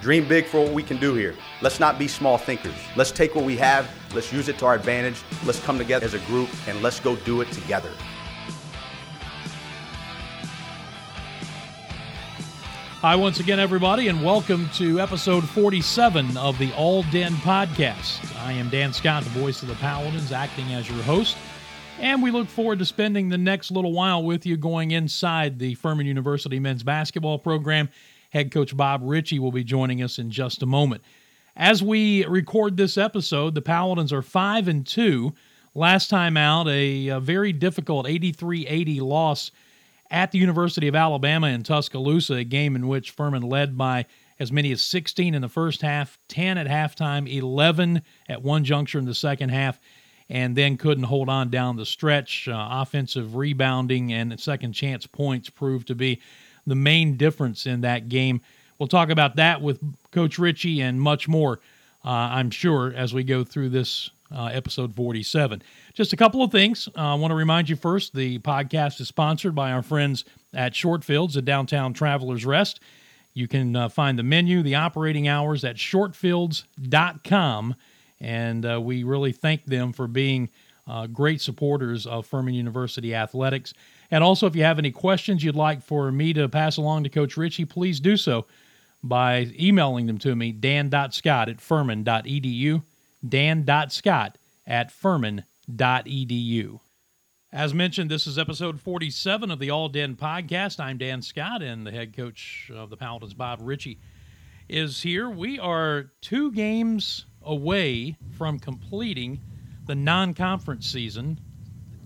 Dream big for what we can do here. Let's not be small thinkers. Let's take what we have, let's use it to our advantage, let's come together as a group, and let's go do it together. Hi, once again, everybody, and welcome to episode 47 of the All Din podcast. I am Dan Scott, the voice of the Paladins, acting as your host. And we look forward to spending the next little while with you going inside the Furman University men's basketball program Head coach Bob Richey will be joining us in just a moment. As we record this episode, the Paladins are 5 and 2. Last time out, a, a very difficult 83 80 loss at the University of Alabama in Tuscaloosa, a game in which Furman led by as many as 16 in the first half, 10 at halftime, 11 at one juncture in the second half, and then couldn't hold on down the stretch. Uh, offensive rebounding and second chance points proved to be the main difference in that game. We'll talk about that with Coach Richey and much more, uh, I'm sure, as we go through this uh, episode 47. Just a couple of things. Uh, I want to remind you first the podcast is sponsored by our friends at Shortfields at Downtown Travelers Rest. You can uh, find the menu, the operating hours at shortfields.com. And uh, we really thank them for being uh, great supporters of Furman University athletics. And also, if you have any questions you'd like for me to pass along to Coach Richey, please do so by emailing them to me, dan.scott at furman.edu, dan.scott at furman.edu. As mentioned, this is episode 47 of the All Din podcast. I'm Dan Scott, and the head coach of the Paladins, Bob Richey, is here. We are two games away from completing the non conference season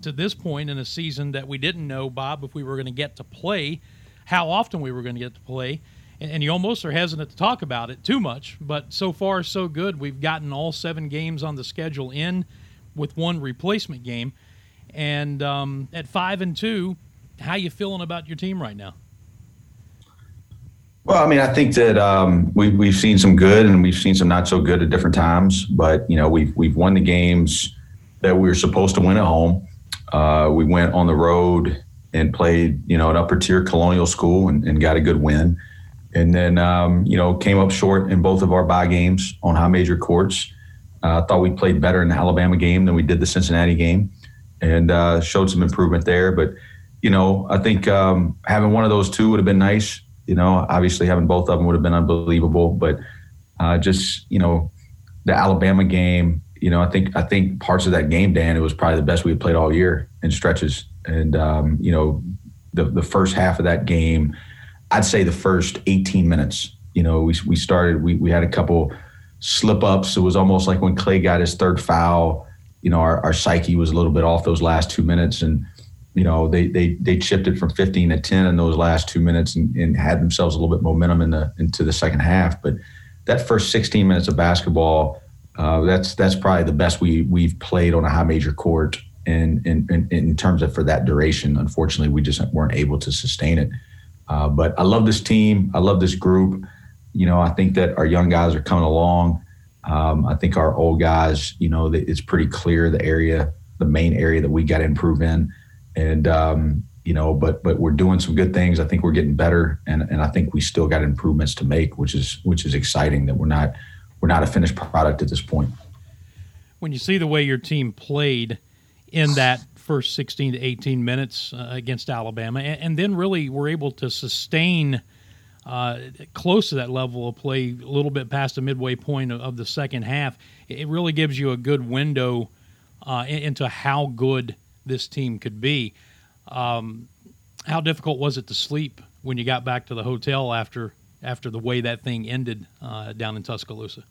to this point in a season that we didn't know, Bob, if we were going to get to play, how often we were going to get to play. And, and you almost are hesitant to talk about it too much, but so far, so good. We've gotten all seven games on the schedule in with one replacement game. And um, at five and two, how you feeling about your team right now? Well, I mean, I think that um, we, we've seen some good and we've seen some not so good at different times. But you know, we've we've won the games that we were supposed to win at home. Uh, we went on the road and played, you know, an upper tier colonial school and, and got a good win. And then, um, you know, came up short in both of our bye games on high major courts. I uh, thought we played better in the Alabama game than we did the Cincinnati game and uh, showed some improvement there. But, you know, I think um, having one of those two would have been nice. You know, obviously having both of them would have been unbelievable. But uh, just, you know, the Alabama game, you know, I think I think parts of that game, Dan, it was probably the best we had played all year in stretches. And um, you know, the the first half of that game, I'd say the first 18 minutes. You know, we we started, we we had a couple slip ups. It was almost like when Clay got his third foul. You know, our, our psyche was a little bit off those last two minutes, and you know they they they chipped it from 15 to 10 in those last two minutes and, and had themselves a little bit momentum in the into the second half. But that first 16 minutes of basketball uh, that's that's probably the best we we've played on a high major court in in, in, in terms of for that duration. Unfortunately, we just weren't able to sustain it. Uh, but I love this team. I love this group. You know, I think that our young guys are coming along. Um, I think our old guys, you know, it's pretty clear the area, the main area that we got to improve in, and um, you know, but but we're doing some good things. I think we're getting better, and and I think we still got improvements to make, which is which is exciting that we're not we're not a finished product at this point. When you see the way your team played in that first 16 to 18 minutes uh, against Alabama, and, and, then really were able to sustain uh, close to that level of play a little bit past the midway point of, of the second half, it really gives you a good window uh, into how good this team could be. Um, how difficult was it to sleep when you got back to the hotel after after the way that thing ended uh, down in Tuscaloosa?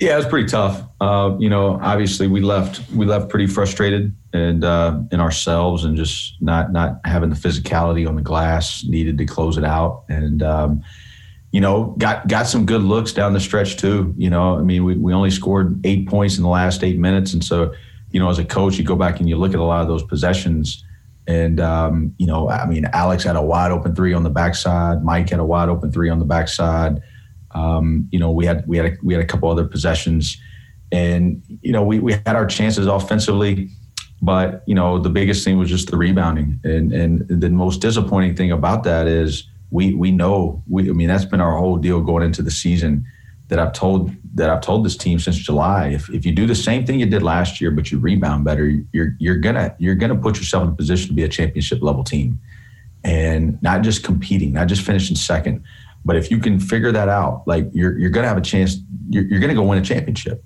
Yeah, it was pretty tough. Uh, you know, obviously we left we left pretty frustrated and uh, in ourselves and just not not having the physicality on the glass needed to close it out and um, you know got got some good looks down the stretch too. You know, I mean we we only scored eight points in the last eight minutes and so you know as a coach you go back and you look at a lot of those possessions and um, you know I mean Alex had a wide open three on the backside, Mike had a wide open three on the backside. Um, you know, we had we had a, we had a couple other possessions, and you know we we had our chances offensively, but you know the biggest thing was just the rebounding, and and the most disappointing thing about that is we we know we I mean that's been our whole deal going into the season that I've told that I've told this team since July. If, if you do the same thing you did last year, but you rebound better, you're you're gonna you're gonna put yourself in a position to be a championship level team, and not just competing, not just finishing second, but if you can figure that out, like you're you're gonna have a chance. You're, you're gonna go win a championship,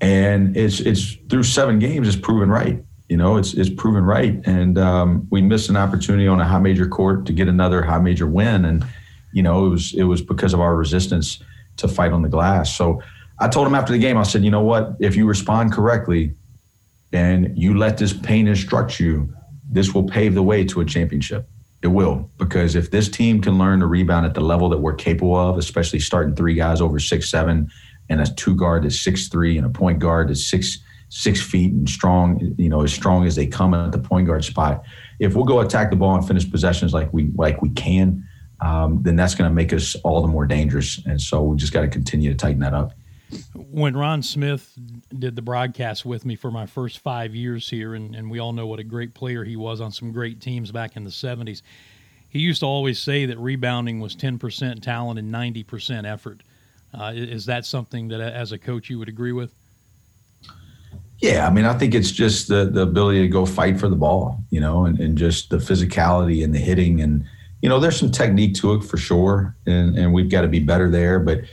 and it's it's through seven games, it's proven right. You know, it's it's proven right, and um, we missed an opportunity on a high major court to get another high major win, and you know it was it was because of our resistance to fight on the glass. So I told him after the game, I said, you know what? If you respond correctly and you let this pain instruct you, this will pave the way to a championship. It will, because if this team can learn to rebound at the level that we're capable of, especially starting three guys over six seven, and a two guard that's six three, and a point guard that's six six feet and strong, you know, as strong as they come at the point guard spot. If we'll go attack the ball and finish possessions like we like we can, um, then that's going to make us all the more dangerous. And so we just got to continue to tighten that up. When Ron Smith did the broadcast with me for my first five years here, and, and we all know what a great player he was on some great teams back in the 70s, he used to always say that rebounding was 10% talent and 90% effort. Uh, is that something that, as a coach, you would agree with? Yeah, I mean, I think it's just the the ability to go fight for the ball, you know, and, and just the physicality and the hitting and you know, there's some technique to it for sure, and and we've got to be better there. But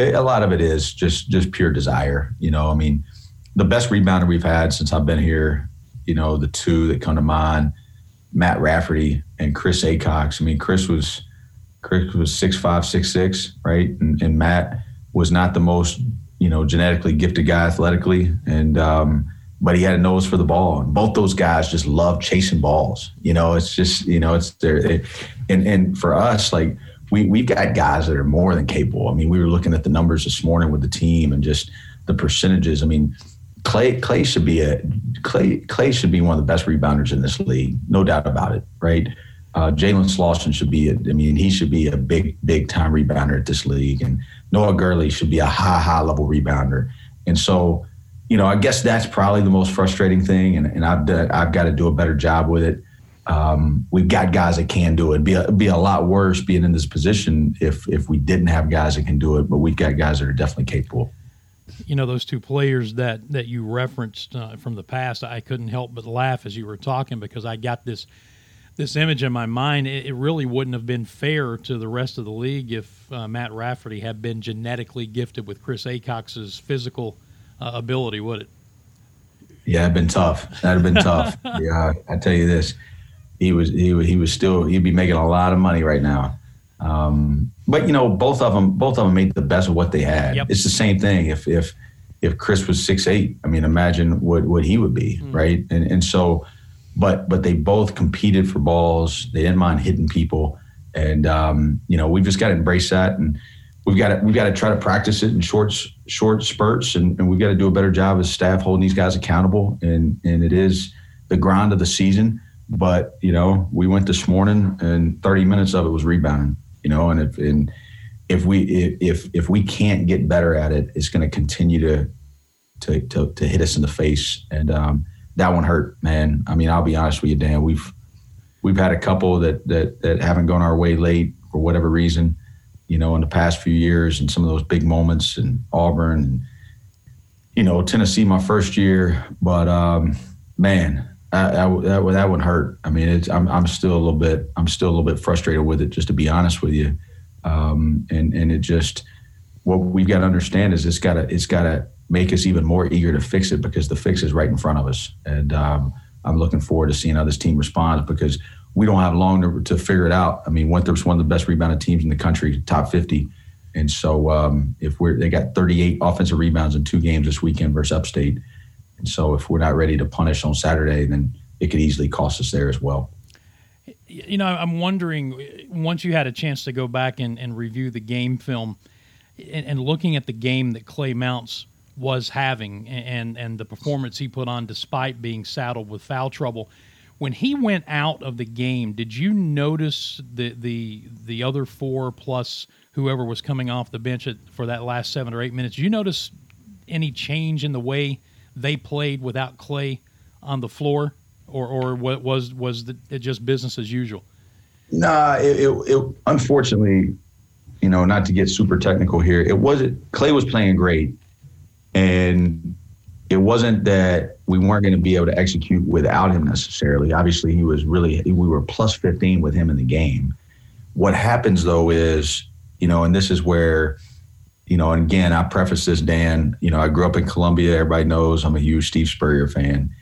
a lot of it is just just pure desire. You know, I mean, the best rebounder we've had since I've been here, you know, the two that come to mind, Matt Rafferty and Kris Acox. I mean, Chris was Chris was six five, six six, right, and, and Matt was not the most you know genetically gifted guy athletically, and um, but he had a nose for the ball. And both those guys just love chasing balls. You know, it's just, you know, it's there. It, and, and for us, like, we, we've got guys that are more than capable. I mean, we were looking at the numbers this morning with the team and just the percentages. I mean, Clay Clay should be a Clay Clay should be one of the best rebounders in this league, no doubt about it, right? Uh, Jalen Slawson should be, a, I mean, he should be a big, big time rebounder at this league, and Noah Gurley should be a high, high level rebounder. And so, you know, I guess that's probably the most frustrating thing, and, and I've done, I've got to do a better job with it. Um, we've got guys that can do it. It'd be a, it'd be a lot worse being in this position if if we didn't have guys that can do it, but we've got guys that are definitely capable. You know, those two players that that you referenced uh, from the past, I couldn't help but laugh as you were talking because I got this this image in my mind. It, it really wouldn't have been fair to the rest of the league if uh, Matt Rafferty had been genetically gifted with Kris Acox's physical uh, ability, would it? Yeah, it'd been tough. That'd have been tough. Yeah, I tell you this, he was he he was still he'd be making a lot of money right now. Um, but you know, both of them both of them made the best of what they had. Yep. It's the same thing. If if if Chris was six eight, I mean, imagine what what he would be, mm. right? And and so, but but they both competed for balls. They didn't mind hitting people, and um, you know, we've just got to embrace that and we've got to we've got to try to practice it in short short spurts, and, and we've got to do a better job as staff holding these guys accountable. And and it is the grind of the season. But you know, we went this morning, and 30 minutes of it was rebounding. You know, and if and if we if if we can't get better at it, it's going to continue to to to to hit us in the face, and um, that one hurt, man. I mean, I'll be honest with you, Dan. We've we've had a couple that that that haven't gone our way late for whatever reason you know, in the past few years and some of those big moments in Auburn and, you know, Tennessee my first year. But, um, man, That, that would hurt. I mean, it's, I'm, I'm still a little bit, I'm still a little bit frustrated with it, just to be honest with you. Um, and, and it just, what we've got to understand is it's got to, it's got to make us even more eager to fix it because the fix is right in front of us. And, um, I'm looking forward to seeing how this team responds because we don't have long to, to figure it out. I mean, Winthrop's one of the best rebounded teams in the country, top 50. And so um, if we're they got 38 offensive rebounds in two games this weekend versus Upstate, so if we're not ready to punish on Saturday, then it could easily cost us there as well. You know, I'm wondering once you had a chance to go back and, and review the game film and, and looking at the game that Clay Mounce was having and and the performance he put on despite being saddled with foul trouble when he went out of the game, did you notice the the the other four plus whoever was coming off the bench at, for that last seven or eight minutes? Did you notice any change in the way they played without Clay on the floor, or or what was was the, it just business as usual? Nah, it, it, it, unfortunately, you know, not to get super technical here, it wasn't Clay was playing great, and it wasn't that we weren't going to be able to execute without him necessarily. Obviously, he was really we were plus 15 with him in the game. What happens though is, you know, and this is where, you know, and again, I preface this, Dan. You know, I grew up in Columbia. Everybody knows I'm a huge Steve Spurrier fan,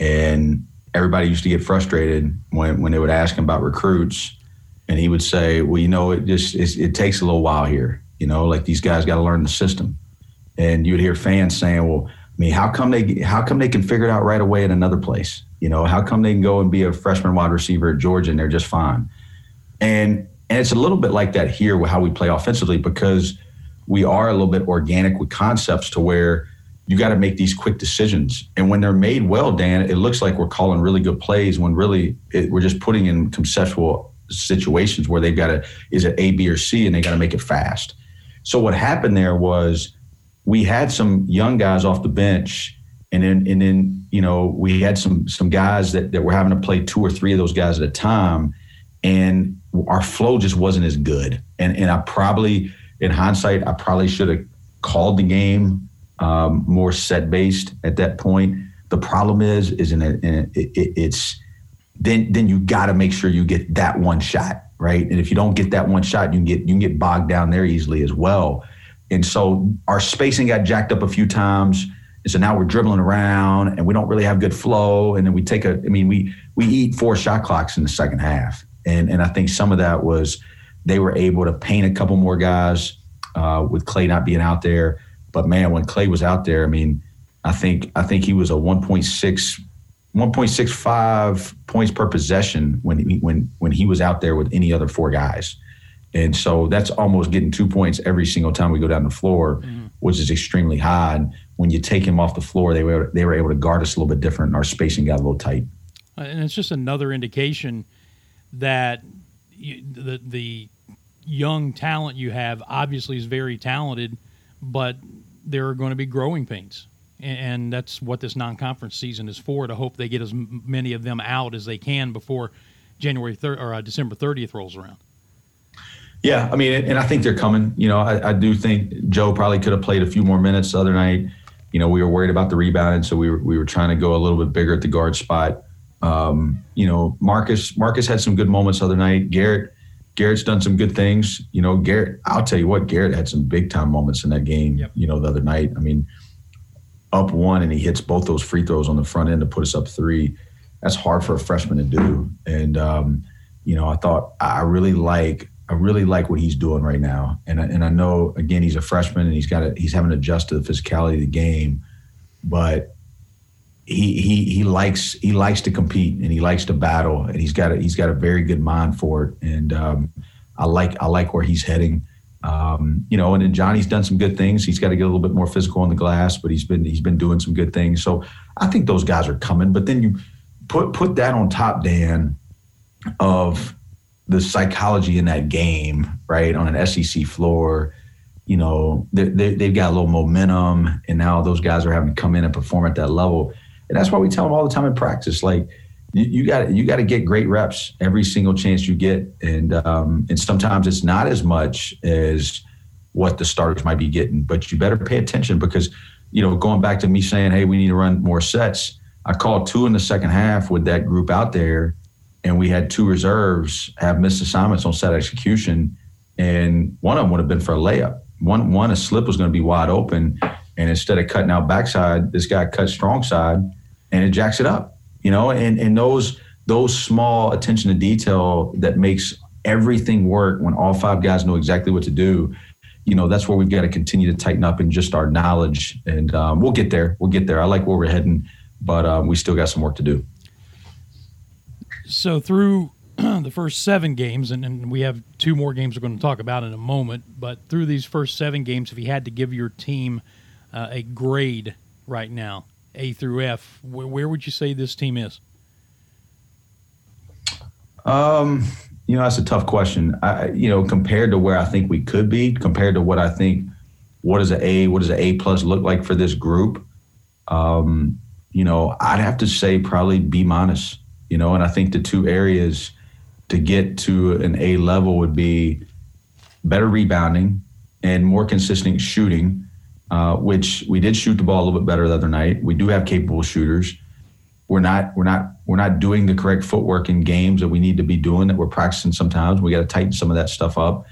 and everybody used to get frustrated when when they would ask him about recruits, and he would say, "Well, you know, it just it takes a little while here. You know, like these guys got to learn the system." And you'd hear fans saying, "Well." I mean, how come they how come they can figure it out right away in another place? You know, how come they can go and be a freshman wide receiver at Georgia and they're just fine? And and it's a little bit like that here with how we play offensively because we are a little bit organic with concepts to where you got to make these quick decisions. And when they're made well, Dan, it looks like we're calling really good plays when really it, we're just putting in conceptual situations where they've got to is it A, B, or C, and they got to make it fast. So what happened there was we had some young guys off the bench and then and then you know we had some some guys that, that were having to play two or three of those guys at a time and our flow just wasn't as good and and i probably in hindsight i probably should have called the game um, more set based at that point the problem is is in it, in it, it it's then then you got to make sure you get that one shot right and if you don't get that one shot you can get you can get bogged down there easily as well and so our spacing got jacked up a few times. And so now we're dribbling around and we don't really have good flow. And then we take a, I mean, we we eat four shot clocks in the second half. And and I think some of that was they were able to paint a couple more guys uh, with Clay not being out there. But man, when Clay was out there, I mean, I think I think he was a 1.6 1.65 points per possession when he, when when he was out there with any other four guys. And so that's almost getting two points every single time we go down the floor, mm-hmm. which is extremely high. And when you take him off the floor, they were they were able to guard us a little bit different, and our spacing got a little tight. And it's just another indication that you, the the young talent you have obviously is very talented, but there are going to be growing pains. And that's what this non-conference season is for. To hope they get as many of them out as they can before January 3rd or uh, December 30th rolls around. Yeah, I mean, and I think they're coming. You know, I, I, do think Joe probably could have played a few more minutes the other night. You know, we were worried about the rebound, so we were we were trying to go a little bit bigger at the guard spot. Um, you know, Marcus Marcus had some good moments the other night. Garrett Garrett's done some good things. You know, Garrett. I'll tell you what, Garrett had some big time moments in that game. Yep. You know, the other night. I mean, up one and he hits both those free throws on the front end to put us up three. That's hard for a freshman to do. And um, you know, I thought I really like I really like what he's doing right now, and I, and I know again he's a freshman and he's got to, he's having to adjust to the physicality of the game, but he he he likes he likes to compete and he likes to battle and he's got a, he's got a very good mind for it, and um, I like I like where he's heading. Um, you know, and then Johnny's done some good things. He's got to get a little bit more physical on the glass, but he's been he's been doing some good things. So I think those guys are coming. But then you put put that on top, Dan, of the psychology in that game, right, on an SEC floor, you know, they, have got a little momentum, and now those guys are having to come in and perform at that level. And that's why we tell them all the time in practice, like you got you got to get great reps every single chance you get, and um, and sometimes it's not as much as what the starters might be getting, but you better pay attention because you know going back to me saying, hey, we need to run more sets. I called two in the second half with that group out there and we had two reserves have missed assignments on set execution, and one of them would have been for a layup. One one a slip was going to be wide open, and instead of cutting out backside, this guy cut strong side, and it jacks it up. You know, and and those those small attention to detail that makes everything work when all five guys know exactly what to do. You know, that's where we've got to continue to tighten up in just our knowledge, and um, we'll get there. We'll get there. I like where we're heading, but um, we still got some work to do. So through the first seven games, and, and, we have two more games we're going to talk about in a moment, but through these first seven games, if you had to give your team uh, a grade right now, A through F, wh- where would you say this team is? Um, you know, that's a tough question. I, you know, compared to where I think we could be, compared to what I think, what does an A, what does an A plus look like for this group? Um, you know, I'd have to say probably B minus you know, and I think the two areas to get to an A level would be better rebounding and more consistent shooting, uh, which we did shoot the ball a little bit better the other night. We do have capable shooters. We're not we're not we're not doing the correct footwork in games that we need to be doing that we're practicing sometimes. We got to tighten some of that stuff up.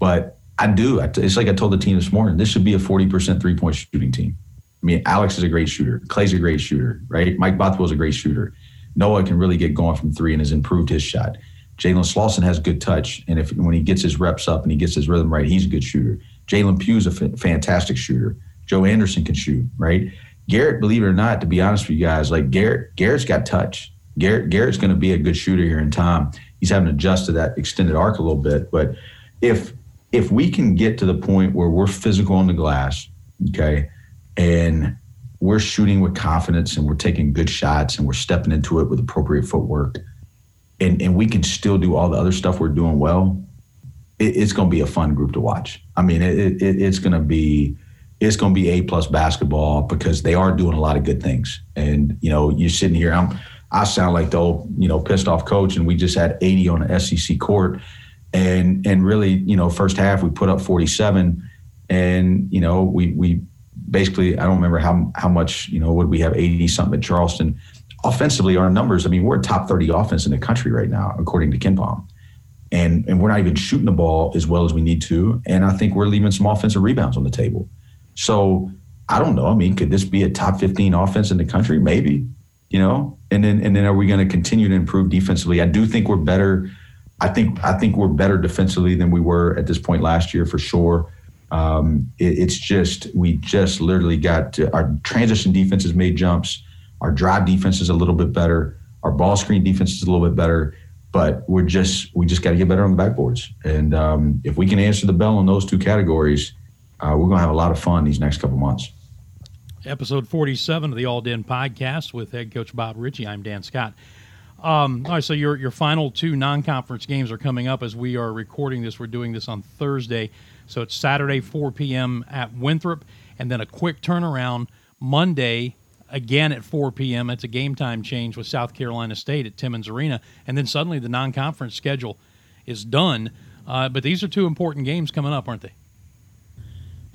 But I do. It's like I told the team this morning. This should be a forty percent three point shooting team. I mean, Alex is a great shooter. Clay's a great shooter, right? Mike is a great shooter. Noah can really get going from three and has improved his shot. Jalen Slawson has good touch, and if when he gets his reps up and he gets his rhythm right, he's a good shooter. Jalen Pugh's a f- fantastic shooter. Joe Anderson can shoot, right? Garrett, believe it or not, to be honest with you guys, like Garrett, Garrett's got touch. Garrett, Garrett's going to be a good shooter here in time. He's having to adjust to that extended arc a little bit, but if if we can get to the point where we're physical on the glass, okay, and we're shooting with confidence and we're taking good shots and we're stepping into it with appropriate footwork, and and we can still do all the other stuff we're doing well, it, it's going to be a fun group to watch. I mean, it, it, it's going to be it's going to be a plus basketball because they are doing a lot of good things. And you know, you're sitting here, I'm I sound like the old you know pissed off coach, and we just had 80 on the SEC court, and and really you know first half we put up 47, and you know we we basically I don't remember how how much you know would we have 80 something at Charleston. Offensively, our numbers, I mean, we're a top 30 offense in the country right now, according to KenPom and and we're not even shooting the ball as well as we need to. And I think we're leaving some offensive rebounds on the table. So I don't know. I mean, could this be a top 15 offense in the country? Maybe, you know. And then and then are we going to continue to improve defensively? I do think we're better. I think I think we're better defensively than we were at this point last year for sure. Um, it, it's just we just literally got to, our transition defense has made jumps. Our drive defense is a little bit better. Our ball screen defense is a little bit better but we're just we just got to get better on the backboards. And um, if we can answer the bell in those two categories, uh, we're going to have a lot of fun these next couple months. Episode 47 of the All Din podcast with head coach Bob Richey. I'm Dan Scott. Um, all right, so your your final two non-conference games are coming up as we are recording this. We're doing this on Thursday, so it's Saturday 4 p.m. at Winthrop, and then a quick turnaround Monday again at 4 p.m. It's a game time change with South Carolina State at Timmons Arena, and then suddenly the non-conference schedule is done. Uh, but these are two important games coming up, aren't they?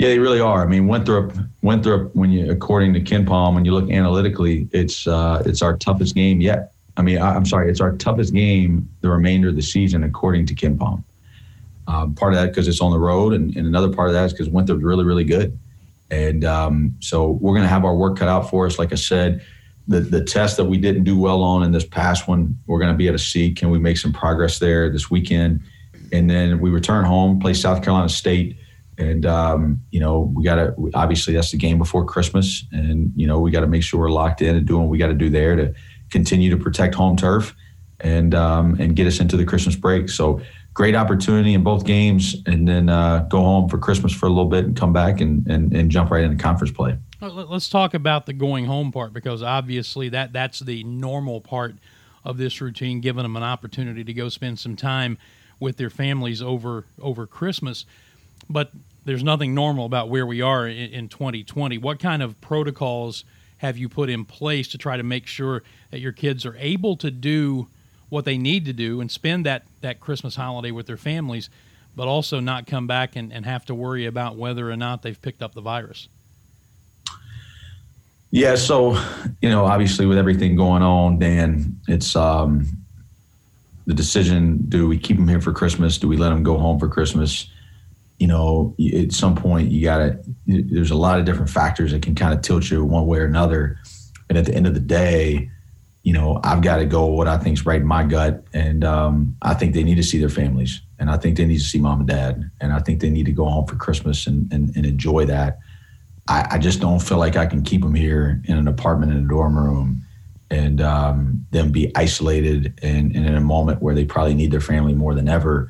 Yeah, they really are. I mean, Winthrop, Winthrop, when you according to KenPom, when you look analytically, it's uh, it's our toughest game yet. I mean, I, am sorry, it's our toughest game the remainder of the season according to KenPom. Um, part of that because it's on the road, and, and another part of that is because Winthrop's really, really good. And um, so we're going to have our work cut out for us. Like I said, the, the test that we didn't do well on in this past one, we're going to be able to see can we make some progress there this weekend. And then we return home, play South Carolina State. And, um, you know, we got to obviously that's the game before Christmas. And, you know, we got to make sure we're locked in and doing what we got to do there to continue to protect home turf and um, and get us into the Christmas break. So great opportunity in both games, and then uh, go home for Christmas for a little bit and come back and, and, and jump right into conference play. Let's talk about the going home part because obviously that that's the normal part of this routine, giving them an opportunity to go spend some time with their families over over Christmas. But there's nothing normal about where we are in, in 2020. What kind of protocols have you put in place to try to make sure that your kids are able to do what they need to do and spend that, that Christmas holiday with their families, but also not come back and, and have to worry about whether or not they've picked up the virus? Yeah, so you know, obviously with everything going on, Dan, it's um, the decision: do we keep them here for Christmas? Do we let them go home for Christmas? You know, at some point, you got to. There's a lot of different factors that can kind of tilt you one way or another, and at the end of the day, you know, I've got to go what I think is right in my gut. And um, I think they need to see their families. And I think they need to see mom and dad. And I think they need to go home for Christmas and, and, and enjoy that. I, I, just don't feel like I can keep them here in an apartment in a dorm room and um, them be isolated and, and in a moment where they probably need their family more than ever.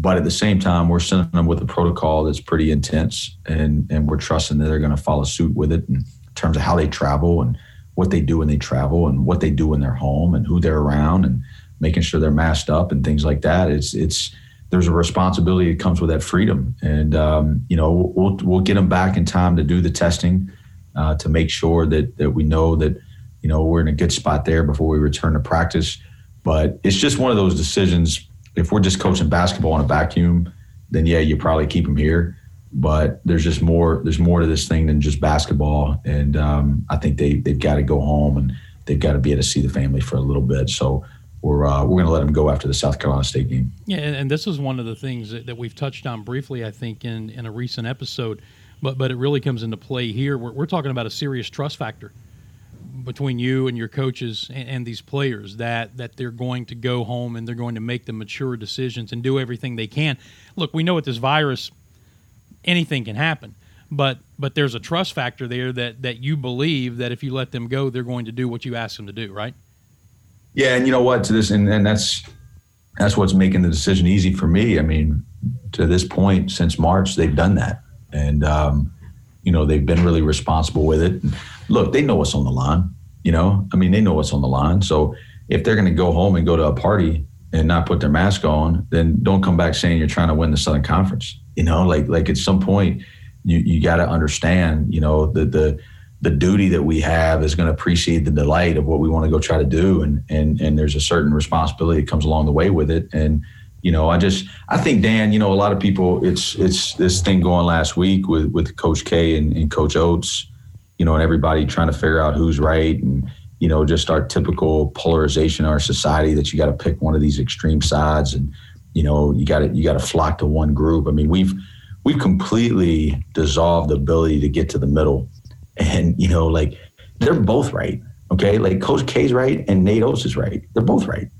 But at the same time, we're sending them with a protocol that's pretty intense, and, and we're trusting that they're going to follow suit with it in terms of how they travel and – what they do when they travel and what they do in they're home and who they're around and making sure they're masked up and things like that. It's it's there's a responsibility that comes with that freedom, and um, you know we'll we'll get them back in time to do the testing uh, to make sure that that we know that you know we're in a good spot there before we return to practice. But it's just one of those decisions. If we're just coaching basketball in a vacuum, then yeah, you probably keep them here. But there's just more. There's more to this thing than just basketball, and um, I think they they've got to go home and they've got to be able to see the family for a little bit. So we're uh, we're going to let them go after the South Carolina State game. Yeah, and, and this is one of the things that, that, we've touched on briefly, I think, in in a recent episode, but but it really comes into play here. We're, we're talking about a serious trust factor between you and your coaches and, and, these players that that they're going to go home and they're going to make the mature decisions and do everything they can. Look, we know with this virus, anything can happen, but but there's a trust factor there that that you believe that if you let them go, they're going to do what you ask them to do, right? Yeah, and you know what? To this, and, and that's that's what's making the decision easy for me. I mean, to this point, since March, they've done that, and um, you know they've been really responsible with it. Look, they know what's on the line. You know, I mean, they know what's on the line. So if they're going to go home and go to a party and not put their mask on, then don't come back saying you're trying to win the Southern Conference. You know, like like at some point, you you got to understand. You know, the the the duty that we have is going to precede the delight of what we want to go try to do and and and there's a certain responsibility that comes along the way with it and you know i just i think dan you know a lot of people it's it's this thing going last week with with coach k and, and coach Oats you know, and everybody trying to figure out who's right and, you know, just our typical polarization in our society that you got to pick one of these extreme sides and, you know, you got to, you got to flock to one group. I mean, we've, we've completely dissolved the ability to get to the middle and, you know, like they're both right. Okay. Like Coach K's right and Nate Oats is right. They're both right.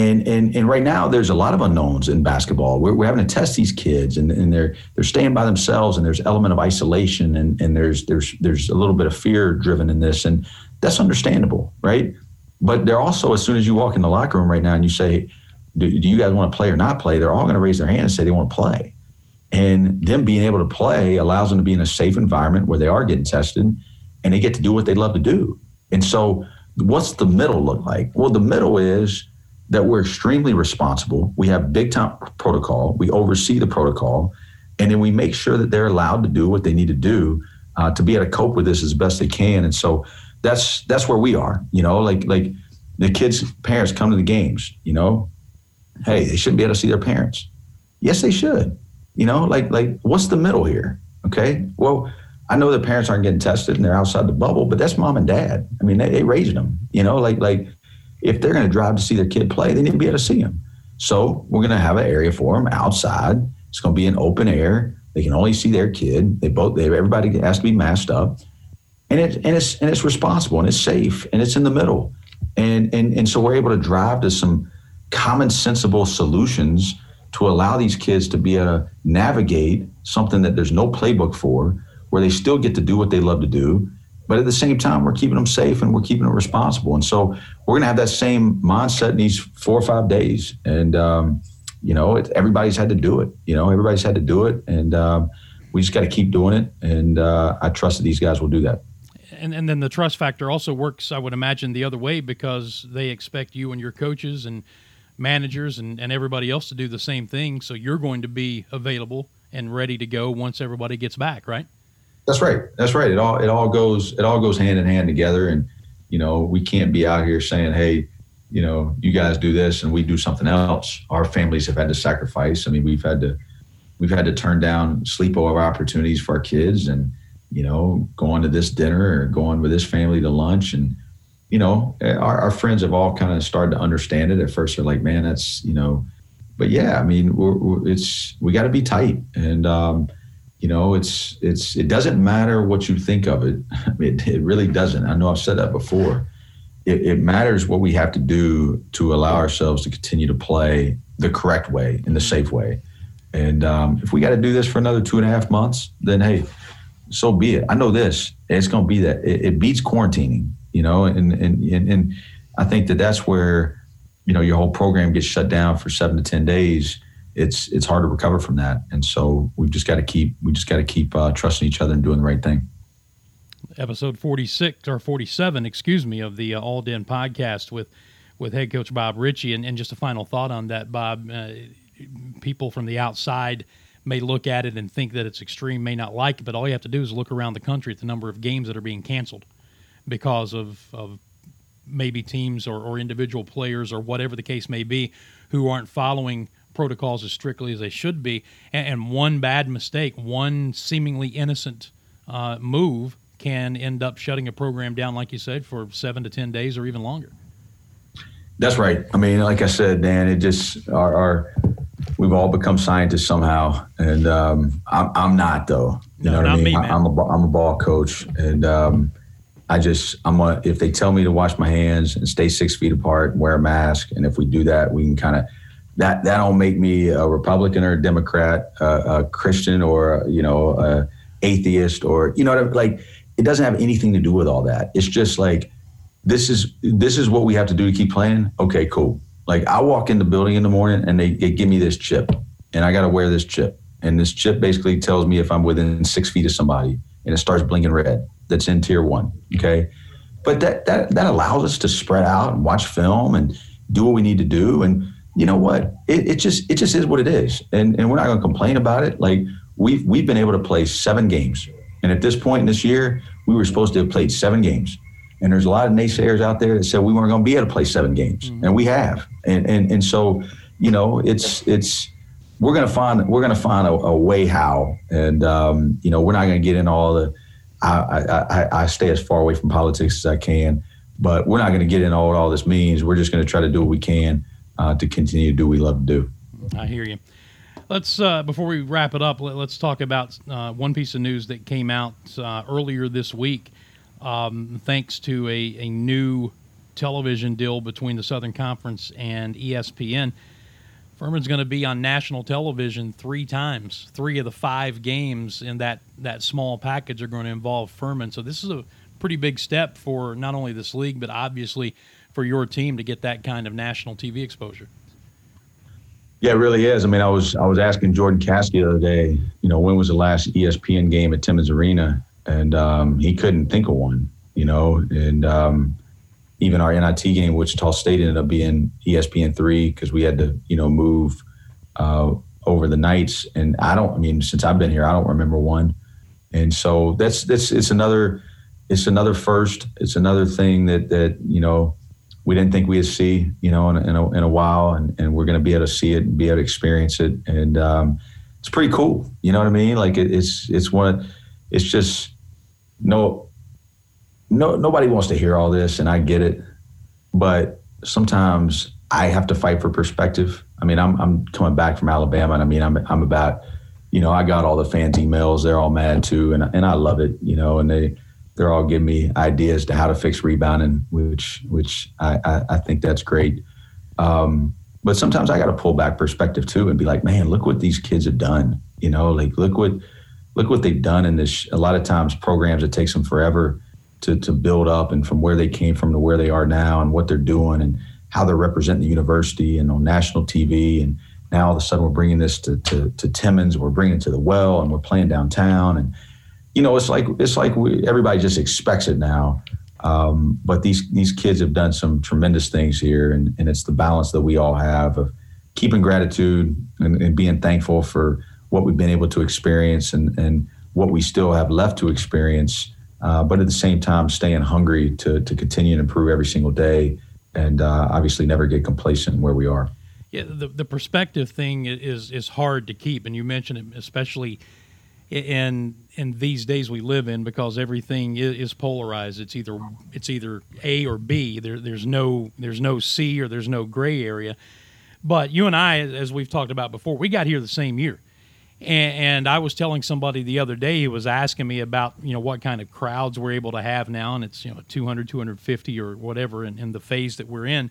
And, and and right now there's a lot of unknowns in basketball. We're, we're having to test these kids, and, and they're they're staying by themselves, and there's element of isolation, and, and there's there's there's a little bit of fear driven in this, and that's understandable, right? But they're also as soon as you walk in the locker room right now and you say, "Do, do you guys want to play or not play?" They're all going to raise their hand and say they want to play, and them being able to play allows them to be in a safe environment where they are getting tested, and they get to do what they love to do. And so, what's the middle look like? Well, the middle is that we're extremely responsible. We have big time protocol. We oversee the protocol, and then we make sure that they're allowed to do what they need to do uh, to be able to cope with this as best they can. And so that's that's where we are. You know, like like the kids' parents come to the games. You know, hey, they shouldn't be able to see their parents. Yes, they should. You know, like like what's the middle here? Okay, well. I know the parents aren't getting tested and they're outside the bubble, but that's mom and dad. I mean, they, they raised them. You know, like like if they're going to drive to see their kid play, they need to be able to see them. So we're going to have an area for them outside. It's going to be an open air. They can only see their kid. They both, they, everybody has to be masked up, and it and it's and it's responsible and it's safe and it's in the middle, and and and so we're able to drive to some common sensible solutions to allow these kids to be able to navigate something that there's no playbook for, where they still get to do what they love to do but at the same time, we're keeping them safe and we're keeping them responsible. And so we're going to have that same mindset in these four or five days. And, um, you know, it, everybody's had to do it. You know, everybody's had to do it. And um, we just got to keep doing it. And uh, I trust that these guys will do that. And, and then the trust factor also works, I would imagine, the other way because they expect you and your coaches and managers and, and everybody else to do the same thing. So you're going to be available and ready to go once everybody gets back, right? That's right. That's right. It all it all goes it all goes hand in hand together. And you know, we can't be out here saying, "Hey, you know, you guys do this and we do something else." Our families have had to sacrifice. I mean, we've had to we've had to turn down sleepover opportunities for our kids, and you know, going to this dinner or going with this family to lunch, and you know, our, our friends have all kind of started to understand it. At first, they're like, "Man, that's you know," but yeah, I mean, we're, we're, it's we got to be tight and. um you know it's it's it doesn't matter what you think of it. It, it really doesn't. I know i've said that before. It, it, matters what we have to do to allow ourselves to continue to play the correct way in the safe way. And um, if we got to do this for another two and a half months then hey so be it. I know this. It's going to be that. It, it beats quarantining you know and, and and and i think that that's where you know your whole program gets shut down for seven to ten days it's it's hard to recover from that. And so we've just got to keep we just got to keep uh, trusting each other and doing the right thing. Episode forty six or forty seven, excuse me, of the uh, All Din podcast with with head coach Bob Richey. And, and just a final thought on that, Bob. Uh, people from the outside may look at it and think that it's extreme, may not like it, but all you have to do is look around the country at the number of games that are being canceled because of, of maybe teams or, or individual players or whatever the case may be who aren't following protocols as strictly as they should be. And, and one bad mistake, one seemingly innocent uh, move can end up shutting a program down, like you said, for seven to 10 days or even longer. That's right. I mean, like I said, Dan, it just, our, our we've all become scientists somehow. And um, I'm, I'm not, though. You no, know what I mean? Me, I'm, a, I'm a ball coach. And, um, I just I'm a, if they tell me to wash my hands and stay six feet apart and wear a mask, and if we do that, we can kind of that that don't make me a Republican or a Democrat, uh, a Christian or you know a atheist or you know like it doesn't have anything to do with all that. It's just like this is this is what we have to do to keep playing. Okay, cool. Like I walk in the building in the morning and they, they give me this chip, and I got to wear this chip, and this chip basically tells me if I'm within six feet of somebody, and it starts blinking red that's in tier one. Okay. But that, that, that allows us to spread out and watch film and do what we need to do. And you know what? It, it just, it just is what it is. And, and we're not going to complain about it. Like we've, we've been able to play seven games. And at this point in this year, we were supposed to have played seven games. And there's a lot of naysayers out there that said we weren't going to be able to play seven games, mm-hmm. and we have. And and and so, you know, it's it's we're going to find we're going to find a, a, way how, and um, you know, we're not going to get in all the I, I, I stay as far away from politics as I can. But we're not going to get into what all this means. We're just going to try to do what we can uh, to continue to do what we love to do. I hear you. Let's uh, before we wrap it up, let, us talk about uh, one piece of news that came out uh, earlier this week. Um, thanks to a, a new television deal between the Southern Conference and ESPN. Furman's going to be on national television three times. Three of the five games in that, that small package are going to involve Furman. So this is a pretty big step for not only this league, but obviously for your team to get that kind of national TV exposure. Yeah, it really is. I mean, I was I was asking Jordan Caskey the other day, you know, when was the last ESPN game at Timmons Arena, and um, he couldn't think of one. You know, and um, even our NIT game, Wichita State ended up being ESPN three because we had to, you know, move uh, over the nights. And I don't, I mean, since I've been here, I don't remember one. And so that's that's it's another it's another first. It's another thing that that you know we didn't think we'd see, you know, in in a, in a while, and, and we're going to be able to see it and be able to experience it, and um, it's pretty cool. You know what I mean? Like it, it's it's one, it's just no no nobody wants to hear all this, and I get it, but sometimes I have to fight for perspective. I mean, I'm I'm coming back from Alabama, and I mean, I'm I'm about, you know, I got all the fans' emails. They're all mad too, and and I love it, you know, and they they're all giving me ideas to how to fix rebounding, which which I I, I think that's great. Um, but sometimes I got to pull back perspective too and be like, man, look what these kids have done. You know, like look what look what they've done in this. A lot of times, programs it takes them forever to, to build up and from where they came from to where they are now and what they're doing and how they're representing the university and on national TV. And now all of a sudden we're bringing this to, to, to Timmons, we're bringing it to the well and we're playing downtown. And, you know, it's like, it's like we, everybody just expects it now. Um, but these, these kids have done some tremendous things here. And, and it's the balance that we all have of keeping gratitude and, and being thankful for what we've been able to experience and, and what we still have left to experience uh, but at the same time, staying hungry to, to continue and improve every single day and uh, obviously never get complacent where we are. Yeah, the, the perspective thing is is hard to keep, and you mentioned it especially in in these days we live in because everything is, is polarized. It's either it's either A or B. There, there's no there's no C or there's no gray area. But you and I, as we've talked about before, we got here the same year. And, and, I was telling somebody the other day, he was asking me about, you know, what kind of crowds we're able to have now. And it's, you know, 200, 250 or whatever in, in the phase that we're in.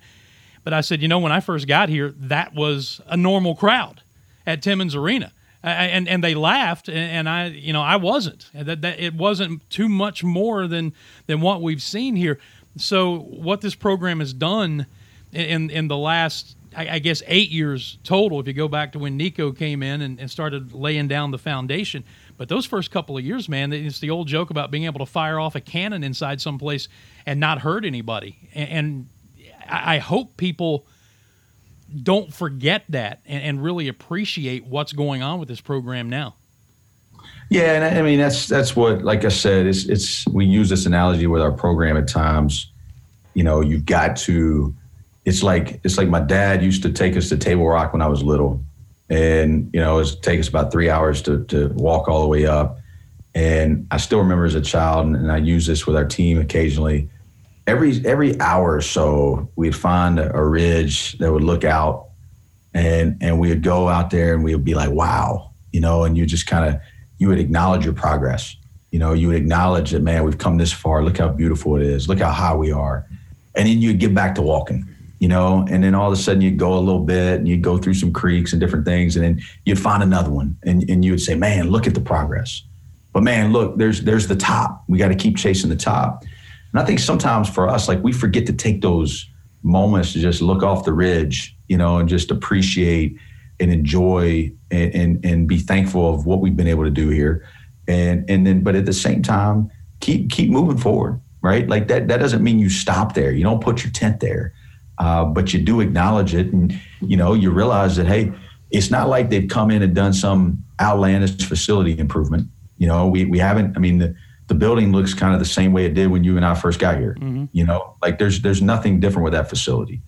But I said, you know, when I first got here, that was a normal crowd at Timmons Arena. And and they laughed, and, I you know I wasn't. That, that it wasn't too much more than than what we've seen here. So what this program has done in in the last I, guess eight years total if you go back to when Niko came in and, and, started laying down the foundation. But those first couple of years, man, it's the old joke about being able to fire off a cannon inside someplace and not hurt anybody. And, and I, hope people don't forget that and, and really appreciate what's going on with this program now. Yeah, and I mean that's that's what, like I said, it's it's we use this analogy with our program at times you know, you've got to. It's like it's like my dad used to take us to Table Rock when I was little, and you know, it take us about three hours to to walk all the way up. And I still remember as a child, and I use this with our team occasionally. Every every hour or so, we'd find a, ridge that would look out, and and we would go out there, and we would be like, "Wow," you know, and you just kind of you would acknowledge your progress. You know, you would acknowledge that, man, we've come this far. Look how beautiful it is. Look how high we are. And then you'd get back to walking, you know, and then all of a sudden you'd go a little bit and you'd go through some creeks and different things. And then you'd find another one and, and you would say, man, look at the progress. But man, look, there's there's the top. We got to keep chasing the top. And I think sometimes for us, like we forget to take those moments to just look off the ridge, you know, and just appreciate and enjoy and, and, and be thankful of what we've been able to do here. And and then but at the same time, keep keep moving forward, right? Like that that doesn't mean you stop there. You don't put your tent there. Uh, but you do acknowledge it and you know, you realize that hey, it's not like they've come in and done some outlandish facility improvement. You know, we we haven't I mean the the building looks kind of the same way it did when you and I first got here. Mm-hmm. You know, like there's there's nothing different with that facility.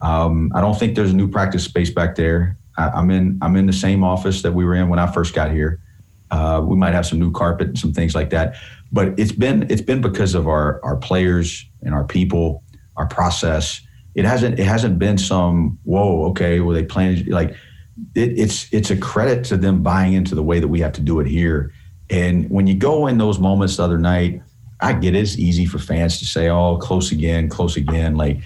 Um, I don't think there's a new practice space back there. I, am in I'm in the same office that we were in when I first got here. Uh, we might have some new carpet and some things like that, but it's been it's been because of our our players and our people, our process. It hasn't it hasn't been some whoa okay well they planned like it, it's it's a credit to them buying into the way that we have to do it here. And when you go in those moments the other night, I get it, it's easy for fans to say, "Oh, close again, close again." Like,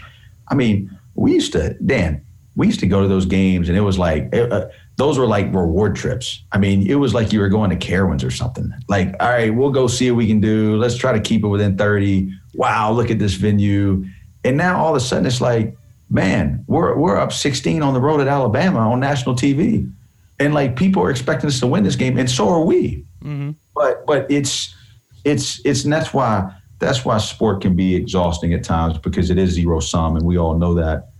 I mean, we used to Dan we used to go to those games and it was like uh, those were like reward trips. I mean, it was like you were going to Carowinds or something. Like, all right, we'll go see what we can do. Let's try to keep it within 30. Wow, look at this venue. And now all of a sudden it's like, man, we're we're up 16 on the road at Alabama on national TV. And like people are expecting us to win this game, and so are we. Mm-hmm. But but it's it's it's and that's why that's why sport can be exhausting at times because it is zero sum, and we all know that.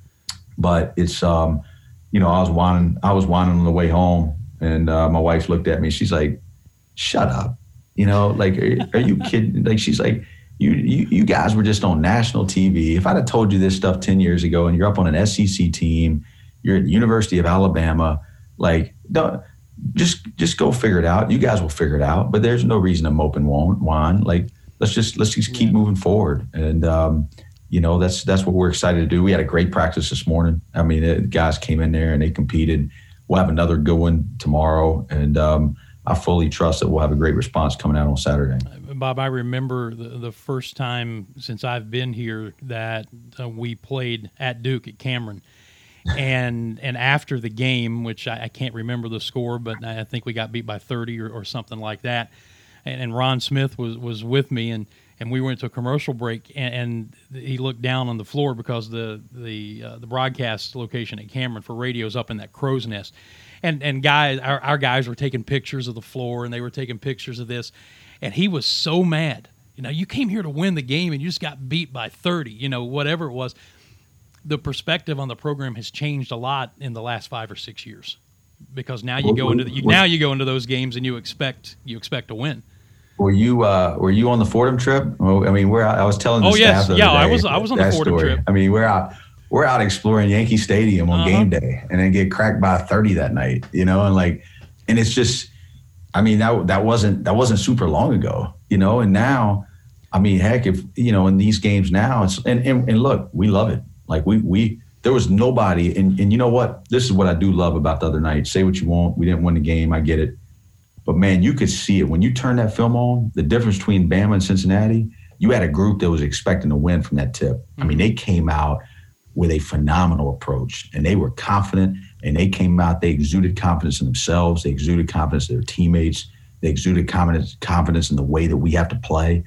But it's, um, you know, I was whining, I was whining on the way home, and uh, my wife looked at me. She's like, "Shut up," you know, like, are, are you kidding? Like, she's like, you, you, you guys were just on national TV. If I'd have told you this stuff ten years ago, and you're up on an SEC team, you're at the University of Alabama, like, don't just just go figure it out. You guys will figure it out. But there's no reason to mope and whine. Like, let's just let's just keep moving forward. And um, you know that's that's what we're excited to do. We had a great practice this morning. I mean, the guys came in there and they competed. We'll have another good one tomorrow, and um, I fully trust that we'll have a great response coming out on Saturday. Bob, I remember the, the first time since I've been here that uh, we played at Duke at Cameron. And and after the game, which I, I, can't remember the score, but I think we got beat by 30 or, or something like that. And, and Ron Smith was, was with me, and and we went to a commercial break, and, and he looked down on the floor because the the uh, the broadcast location at Cameron for radio is up in that crow's nest, and and guys, our, our guys were taking pictures of the floor, and they were taking pictures of this, and he was so mad. You know, you came here to win the game, and you just got beat by thirty. You know, whatever it was. The perspective on the program has changed a lot in the last five or six years, because now you go into the, you, now you go into those games and you expect you expect to win. Were you uh, were you on the Fordham trip? I mean, we're I was telling the oh, staff. Yes. yeah, I was I was on the Fordham story. trip. I mean, we're out we're out exploring Yankee Stadium on uh-huh. game day, and then get cracked by thirty that night. You know, and like, and it's just, I mean, that that wasn't that wasn't super long ago. You know, and now, I mean, heck, if you know, in these games now, it's and and, and look, we love it. Like we we there was nobody, and and you know what? This is what I do love about the other night. Say what you want. We didn't win the game. I get it but man, you could see it when you turn that film on. The difference between Bama and Cincinnati. You had a group that was expecting to win from that tip. Mm-hmm. I mean, mm-hmm. they came out with a phenomenal approach, and they were confident. And they came out. They exuded confidence in themselves. They exuded confidence in their teammates. They exuded confidence confidence in the way that we have to play.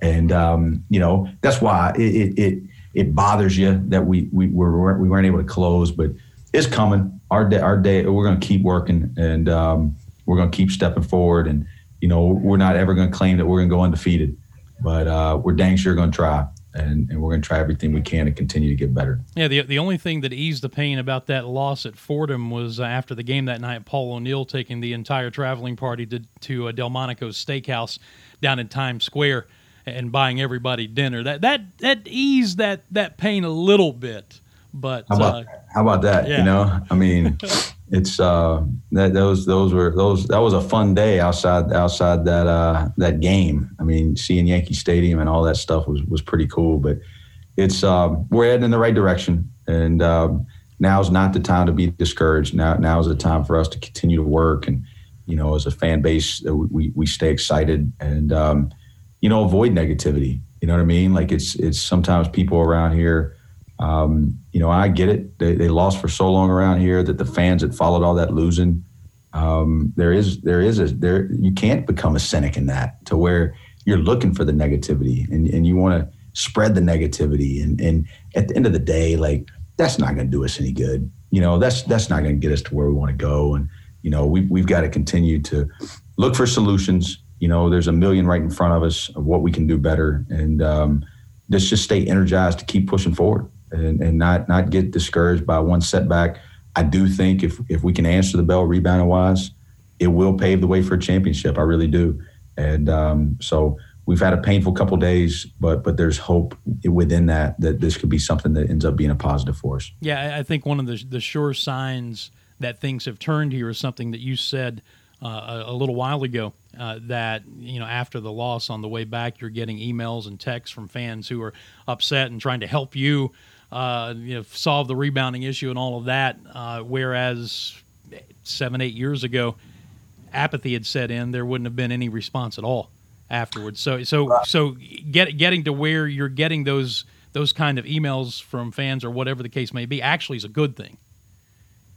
And um, you know that's why it, it it, it bothers you that we we were we weren't able to close, but it's coming. Our day, our day, we're going to keep working, and um, we're going to keep stepping forward. And, you know, we're not ever going to claim that we're going to go undefeated, but uh, we're dang sure going to try. And, and, we're going to try everything we can to continue to get better. Yeah, the, the only thing that eased the pain about that loss at Fordham was uh, after the game that night, Paul O'Neill taking the entire traveling party to, to uh, Delmonico's Steakhouse down in Times Square and buying everybody dinner. That that that eased that that pain a little bit. But how about, uh, how about that? Yeah. You know, I mean, it's uh, that those those were those that was a fun day outside outside that uh, that game. I mean, seeing Yankee Stadium and all that stuff was was pretty cool. But it's um, we're heading in the right direction, and um, now's not the time to be discouraged. Now now is the time for us to continue to work and you know as a fan base we we stay excited and um, you know avoid negativity. You know what I mean? Like it's it's sometimes people around here um, you know, I get it. They, they, lost for so long around here that the fans that followed all that losing, um, there is there is a there you can't become a cynic in that to where you're looking for the negativity and, and you want to spread the negativity and and at the end of the day, like that's not going to do us any good. You know, that's that's not going to get us to where we want to go. And you know, we we've got to continue to look for solutions. You know, there's a million right in front of us of what we can do better, and um, let's just stay energized to keep pushing forward and, and not not get discouraged by one setback. I do think if if we can answer the bell rebounding wise, it will pave the way for a championship. I really do. And um, so we've had a painful couple days, but but there's hope within that that this could be something that ends up being a positive for us. Yeah, I think one of the the sure signs that things have turned here is something that you said uh, a, a, little while ago. Uh, that you know after the loss on the way back, you're getting emails and texts from fans who are upset and trying to help you uh, you know, solve the rebounding issue and all of that. Uh, whereas seven, eight years ago, apathy had set in. There wouldn't have been any response at all afterwards. So, so, so get, getting to where you're getting those those kind of emails from fans or whatever the case may be actually is a good thing.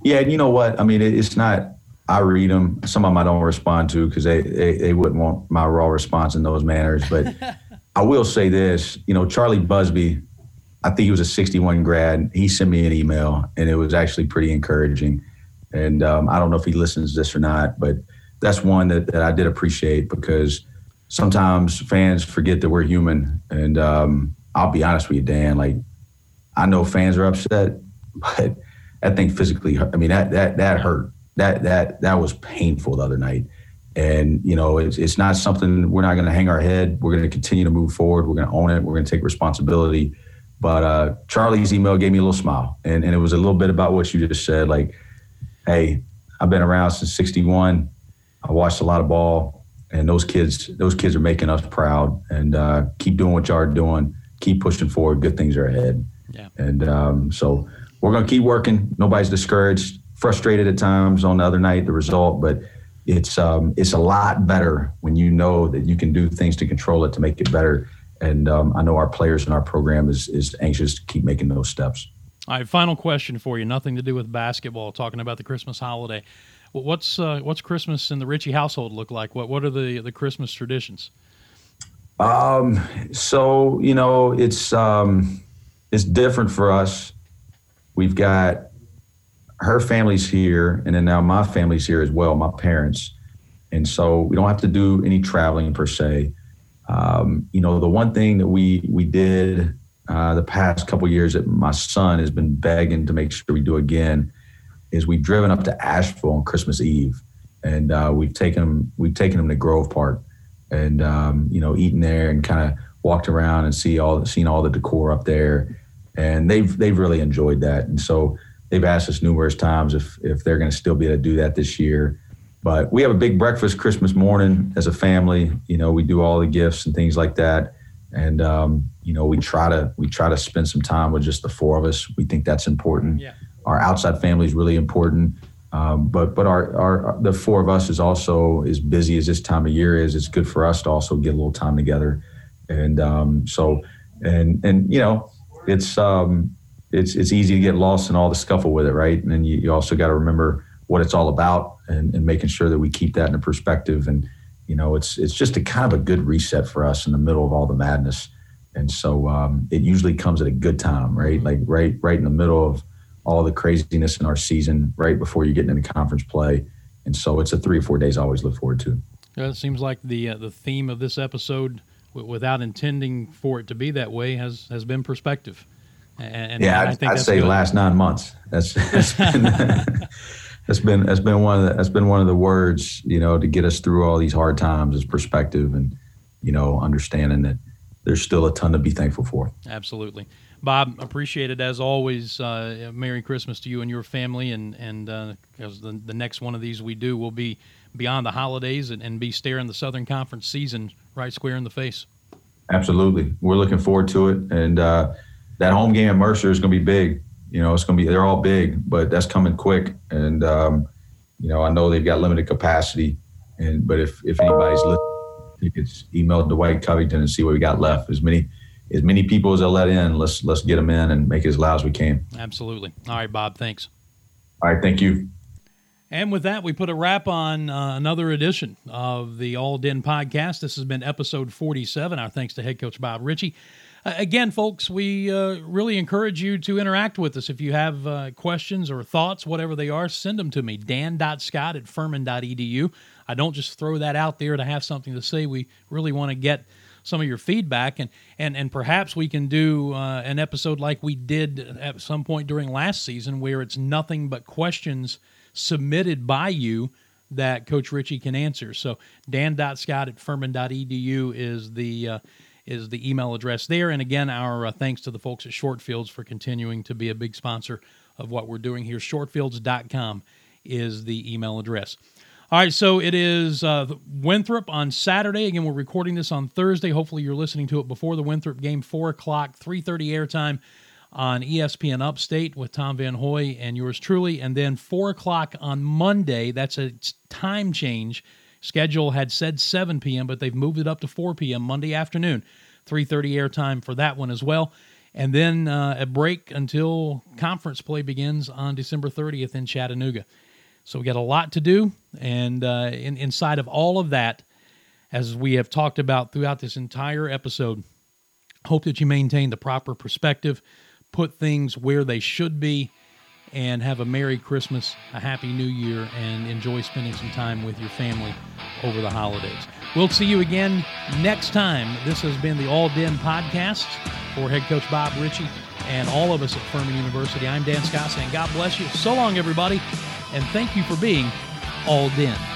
Yeah, and you know what? I mean, it's not. I read them. Some of them I don't respond to because they, they, they wouldn't want my raw response in those manners. But I will say this: you know, Charlie Busby I think he was a 61 grad. He sent me an email, and it was actually pretty encouraging. And um, I don't know if he listens to this or not, but that's one that, that I did appreciate because sometimes fans forget that we're human. And um, I'll be honest with you, Dan. Like, I know fans are upset, but that thing physically, I mean, that that that hurt. That that that was painful the other night. And you know, it's it's not something we're not going to hang our head. We're going to continue to move forward. We're going to own it. We're going to take responsibility but uh, Charlie's email gave me a little smile, and, and it was a little bit about what you just said. Like, hey, I've been around since '61. I watched a lot of ball, and those kids, those kids are making us proud. And uh, keep doing what y'all are doing. Keep pushing forward. Good things are ahead. Yeah. And um, so we're gonna keep working. Nobody's discouraged. Frustrated at times on the other night the result, but it's um, it's a lot better when you know that you can do things to control it to make it better and um, I know our players in our program is is anxious to keep making those steps. All right, final question for you. Nothing to do with basketball. Talking about the Christmas holiday. What's uh, what's Christmas in the Richey household look like? What what are the the Christmas traditions? Um, so you know, it's um, it's different for us. We've got her family's here, and then now my family's here as well. My parents, and so we don't have to do any traveling per se. Um, you know, the one thing that we we did uh, the past couple years that my son has been begging to make sure we do again is we've driven up to Asheville on Christmas Eve, and uh, we've taken him we've taken him to Grove Park, and um, you know, eaten there and kind of walked around and see all seen all the decor up there, and they've they've really enjoyed that, and so they've asked us numerous times if if they're going to still be able to do that this year. But we have a big breakfast Christmas morning as a family. You know, we do all the gifts and things like that, and um, you know, we try to we try to spend some time with just the four of us. We think that's important. Yeah. Our outside family is really important. Um, but but our, our the four of us is also as busy as this time of year is. It's good for us to also get a little time together, and um, so and and you know it's um, it's it's easy to get lost in all the scuffle with it, right? And then you, you also got to remember what it's all about and, and making sure that we keep that in perspective. And, you know, it's, it's just a kind of a good reset for us in the middle of all the madness. And so um, it usually comes at a good time, right? Like right, right in the middle of all the craziness in our season, right before you're getting into conference play. And so it's a three or four days I always look forward to. Yeah, it seems like the uh, the theme of this episode, w- without intending for it to be that way, has has been perspective. And, yeah, I, would say good. last nine months. That's, that's been, that's been that's been one of the that's been one of the words you know to get us through all these hard times is perspective and you know understanding that there's still a ton to be thankful for. Absolutely. Bob, appreciate it as always. Uh, Merry Christmas to you and your family, and and because uh, the the next one of these we do will be beyond the holidays and, and be staring the Southern Conference season right square in the face. Absolutely, we're looking forward to it, and uh, that home game at Mercer is going to be big. You know, it's going to be they're all big, but that's coming quick, and um, you know I know they've got limited capacity, and but if if anybody's listening, tickets, email Dwight Covington and see what we got left. As many as many people as I let in, let's let's get them in and make it as loud as we can. Absolutely. All right, Bob. Thanks. All right. Thank you. And with that, we put a wrap on uh, another edition of the All Din podcast. This has been episode 47. Our thanks to head coach Bob Richey. Again, folks, we uh, really encourage you to interact with us. If you have uh, questions or thoughts, whatever they are, send them to me, dan.scott at furman.edu. I don't just throw that out there to have something to say. We really want to get some of your feedback and and and perhaps we can do uh, an episode like we did at some point during last season where it's nothing but questions submitted by you that coach richey can answer so dan.scott at furman.edu is the uh, is the email address there and again our uh, thanks to the folks at shortfields for continuing to be a big sponsor of what we're doing here shortfields.com is the email address all right, so it is uh, Winthrop on Saturday. Again, we're recording this on Thursday. Hopefully, you're listening to it before the Winthrop game, four o'clock, three thirty airtime on ESPN Upstate with Tom Van Hoy and yours truly, and then four o'clock on Monday. That's a time change. Schedule had said 7 p.m., but they've moved it up to 4 p.m. Monday afternoon. 3:30 airtime for that one as well, and then uh, a break until conference play begins on December 30th in Chattanooga. So we got a lot to do, and uh, in, inside of all of that, as we have talked about throughout this entire episode, hope that you maintain the proper perspective, put things where they should be, and have a Merry Christmas, a Happy New Year, and enjoy spending some time with your family over the holidays. We'll see you again next time. This has been the All Din Podcast for head coach Bob Richey and all of us at Furman University. I'm Dan Scott saying God bless you. So long, everybody and thank you for being all in.